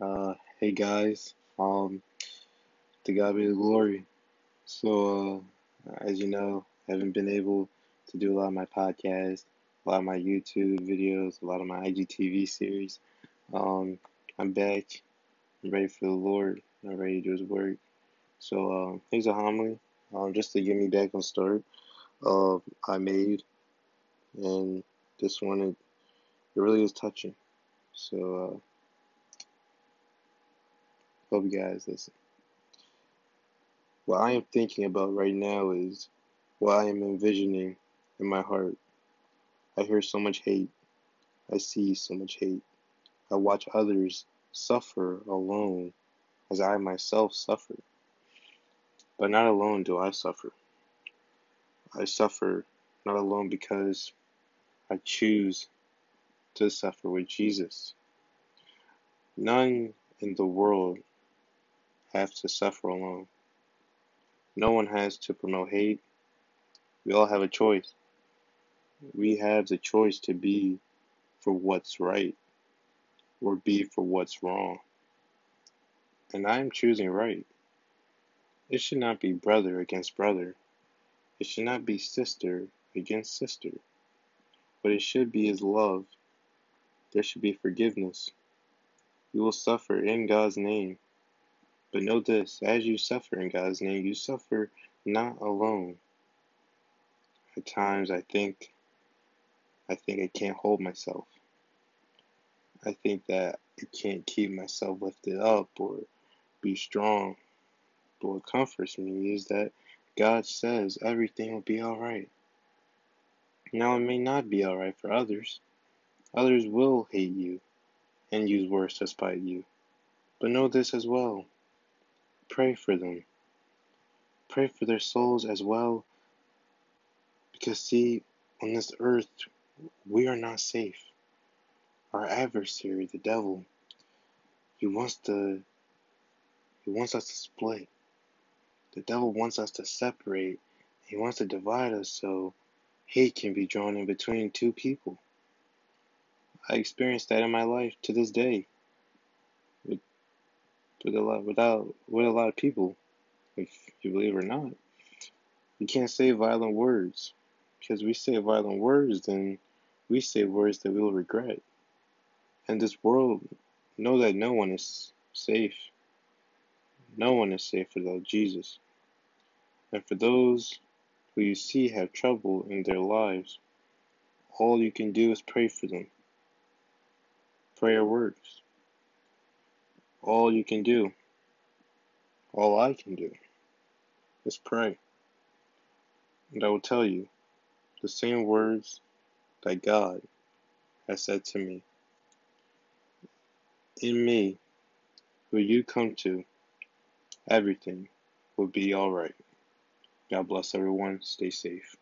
Uh, hey guys, um, to God be the glory. So, uh, as you know, I haven't been able to do a lot of my podcasts, a lot of my YouTube videos, a lot of my IGTV series. Um, I'm back. I'm ready for the Lord. I'm ready to do His work. So, um, here's a homily, um, just to get me back on start. Uh, I made, and this one it, it really is touching. So, uh, hope you guys listen. What I am thinking about right now is what I am envisioning in my heart. I hear so much hate. I see so much hate. I watch others suffer alone as I myself suffer. But not alone do I suffer. I suffer not alone because I choose to suffer with Jesus. None in the world have to suffer alone. No one has to promote hate. We all have a choice. We have the choice to be for what's right or be for what's wrong. And I am choosing right. It should not be brother against brother. It should not be sister against sister. But it should be His love. There should be forgiveness. You will suffer in God's name. But know this as you suffer in God's name, you suffer not alone. At times I think I think I can't hold myself. I think that I can't keep myself lifted up or be strong. But what comforts me is that God says everything will be alright. Now, it may not be alright for others. Others will hate you and use words to spite you. But know this as well Pray for them. Pray for their souls as well. Because, see, on this earth, we are not safe. Our adversary, the devil, he wants to he wants us to split. The devil wants us to separate. He wants to divide us so hate can be drawn in between two people. I experienced that in my life to this day with a lot without with a lot of people, if you believe or not. You can't say violent words. Because we say violent words, then we say words that we'll regret. And this world know that no one is safe. No one is safe without Jesus. And for those who you see have trouble in their lives, all you can do is pray for them. Prayer works all you can do, all I can do, is pray. And I will tell you the same words that God has said to me. In me, who you come to, everything will be alright. God bless everyone. Stay safe.